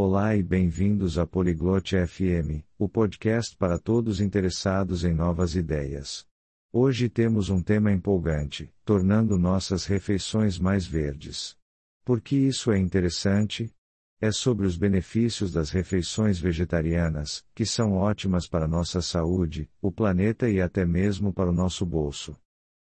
Olá e bem-vindos a Poliglote FM, o podcast para todos interessados em novas ideias. Hoje temos um tema empolgante, tornando nossas refeições mais verdes. Por que isso é interessante? É sobre os benefícios das refeições vegetarianas, que são ótimas para nossa saúde, o planeta e até mesmo para o nosso bolso.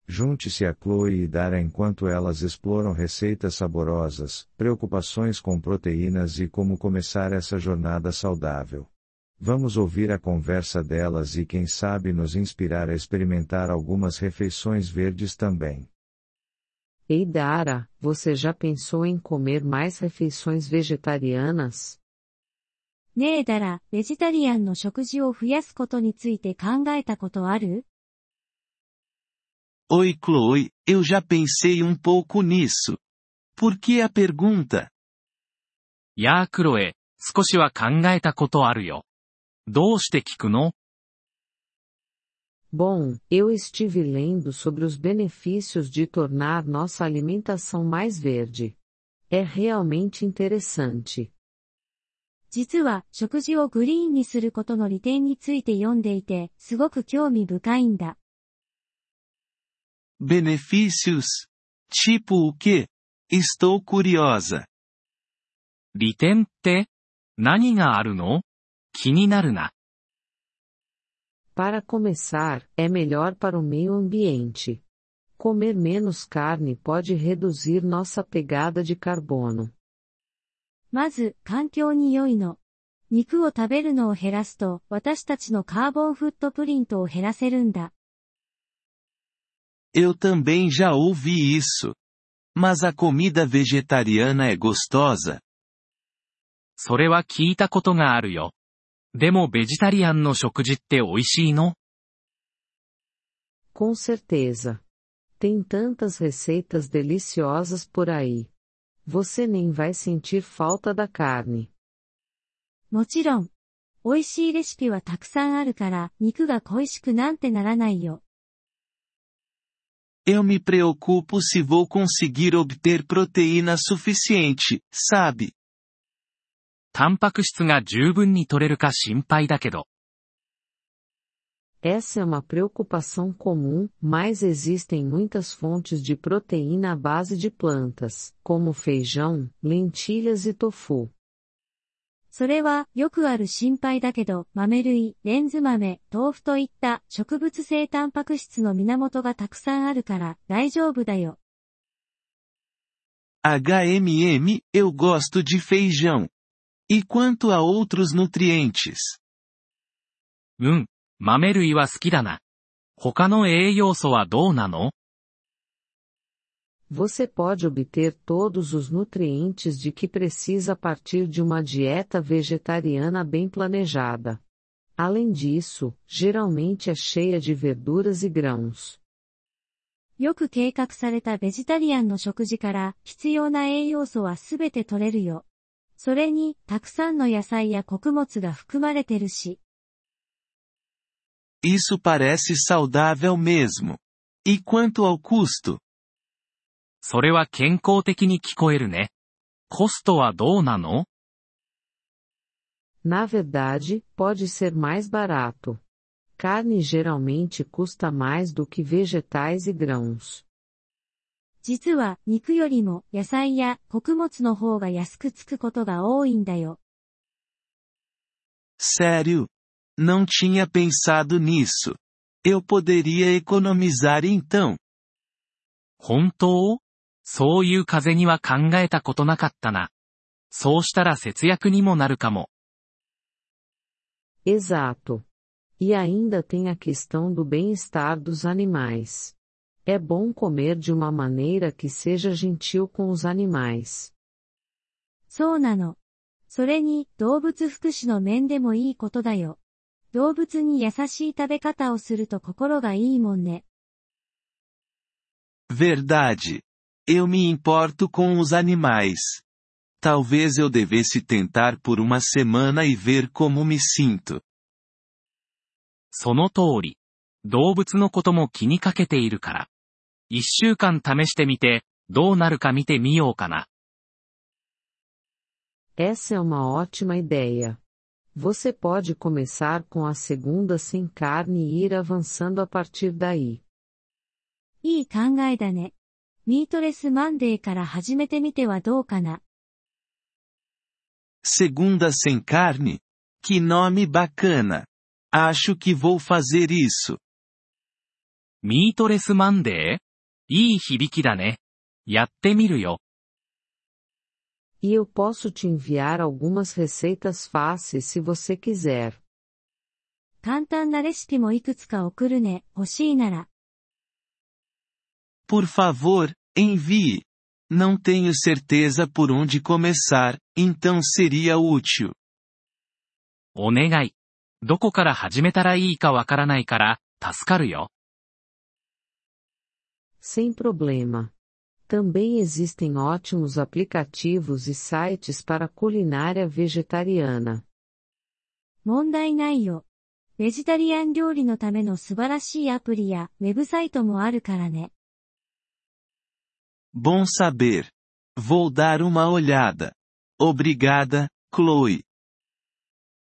Junte-se a Chloe e Dara enquanto elas exploram receitas saborosas, preocupações com proteínas e como começar essa jornada saudável. Vamos ouvir a conversa delas e quem sabe nos inspirar a experimentar algumas refeições verdes também. Ei Dara, você já pensou em comer mais refeições vegetarianas? ねえだら、ベジタリアンの食事を増やすことについて考えたことある Oi Chloe, eu já pensei um pouco nisso. Por que a pergunta? やあクロエ、少しは考えたことあるよ。どうして聞くの Bom, eu estive lendo sobre os benefícios de tornar nossa alimentação mais verde. É realmente interessante. 実は、食事をグリーンにすることの利点について読んでいて、すごく興味深いんだ。 Benefícios? Tipo o quê? Estou curiosa. 利点って何があるの気になるな。 Para começar, é melhor para o meio ambiente. Comer menos carne pode reduzir nossa pegada de carbono. まず、環境に良いの。肉を食べるのを減らすと、私たちのカーボンフットプリントを減らせるんだ。 Eu também já ouvi isso. Mas a comida vegetariana é gostosa? それは聞いたことがあるよ。でもベジタリアンの食事って美味しいの Com certeza. Tem tantas receitas deliciosas por aí. Você nem vai sentir falta da carne. もちろん。美味しいレシピはたくさんあるから、肉が恋しくなんてならないよ。 Eu me preocupo se vou conseguir obter proteína suficiente, sabe? タンパク質が十分に取れるか心配だけど。 Essa é uma preocupação comum, mas existem muitas fontes de proteína à base de plantas, como feijão, lentilhas e tofu. それは、よくある心配だけど、豆類、レンズ豆、豆腐といった植物性タンパク質の源がたくさんあるから、大丈夫だよ。HMM, eu gosto de feijão. E quanto a outros nutrientes? うん、豆類は好きだ na. 他の栄養素はどうなの？Você pode obter todos os nutrientes de que precisa a partir de uma dieta vegetariana bem planejada. Além disso, geralmente é cheia de verduras e grãos. よく計画されたベジタリアンの食事から、必要な栄養素はすべて取れるよ。それに、たくさんの野菜や穀物が含まれてるし。 Isso parece saudável mesmo. E quanto ao custo? それは健康的に聞こえるね。コストはどうなの Na verdade, pode ser mais barato. Carne geralmente custa mais do que vegetais e grãos. 実は、肉よりも、野菜や穀物の方が安くつくことが多いんだよ。 Sério? Não tinha pensado nisso. Eu poderia economizar então. 本当 そういう風には考えたことなかったな。そうしたら節約にもなるかも。Exato. E ainda tem a questão do bem-estar dos animais. É bom comer de uma maneira que seja gentil com os animais. そうなの。それに、動物福祉の面でもいいことだよ。動物に優しい食べ方をすると心がいいもんね。Verdade. Eu me importo com os animais. Talvez eu devesse tentar por uma semana e ver como me sinto. その通り。動物のことも気にかけているから。一週間試してみて、どうなるか見てみようかな。 Essa é uma ótima ideia. Você pode começar com a segunda sem carne e ir avançando a partir daí. いい考えだね。 ミートレスマンデーから始めてみてはどうかな。Segunda sem carne? Que nome bacana! Acho que vou fazer isso. ミートレスマンデーいい響きだね。やってみるよ。E eu posso te enviar algumas receitas fáceis se você quiser. 簡単なレシピもいくつか送るね、欲しいなら。Por favor, envie. Não tenho certeza por onde começar, então seria útil. お願い。どこから始めたらいいかわからないから、助かるよ。 Sem problema. Também existem ótimos aplicativos e sites para culinária vegetariana. 問題ないよ。ベジタリアン料理のための素晴らしいアプリやウェブサイトもあるからね。 Bom saber. Vou dar uma olhada. Obrigada, Chloe.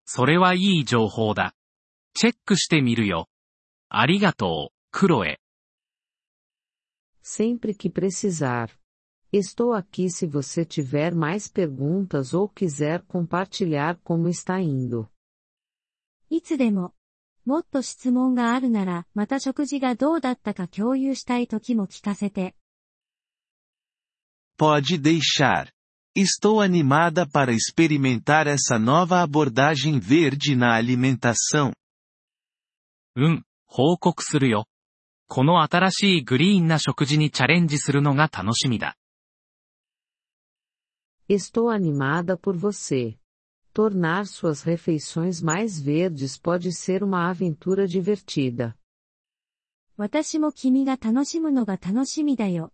それはいい情報だ。チェックしてみるよ。ありがとう、クロエ。 Sempre que precisar. Estou aqui se você tiver mais perguntas ou quiser compartilhar como está indo. いつでも。もっと質問があるなら、また食事がどうだったか共有したい時も聞かせて。 Pode deixar. Estou animada para experimentar essa nova abordagem verde na alimentação. うん、報告するよ。この新しいグリーンな食事にチャレンジするのが楽しみだ。 Estou animada por você. Tornar suas refeições mais verdes pode ser uma aventura divertida. 私も君が楽しむのが楽しみだよ。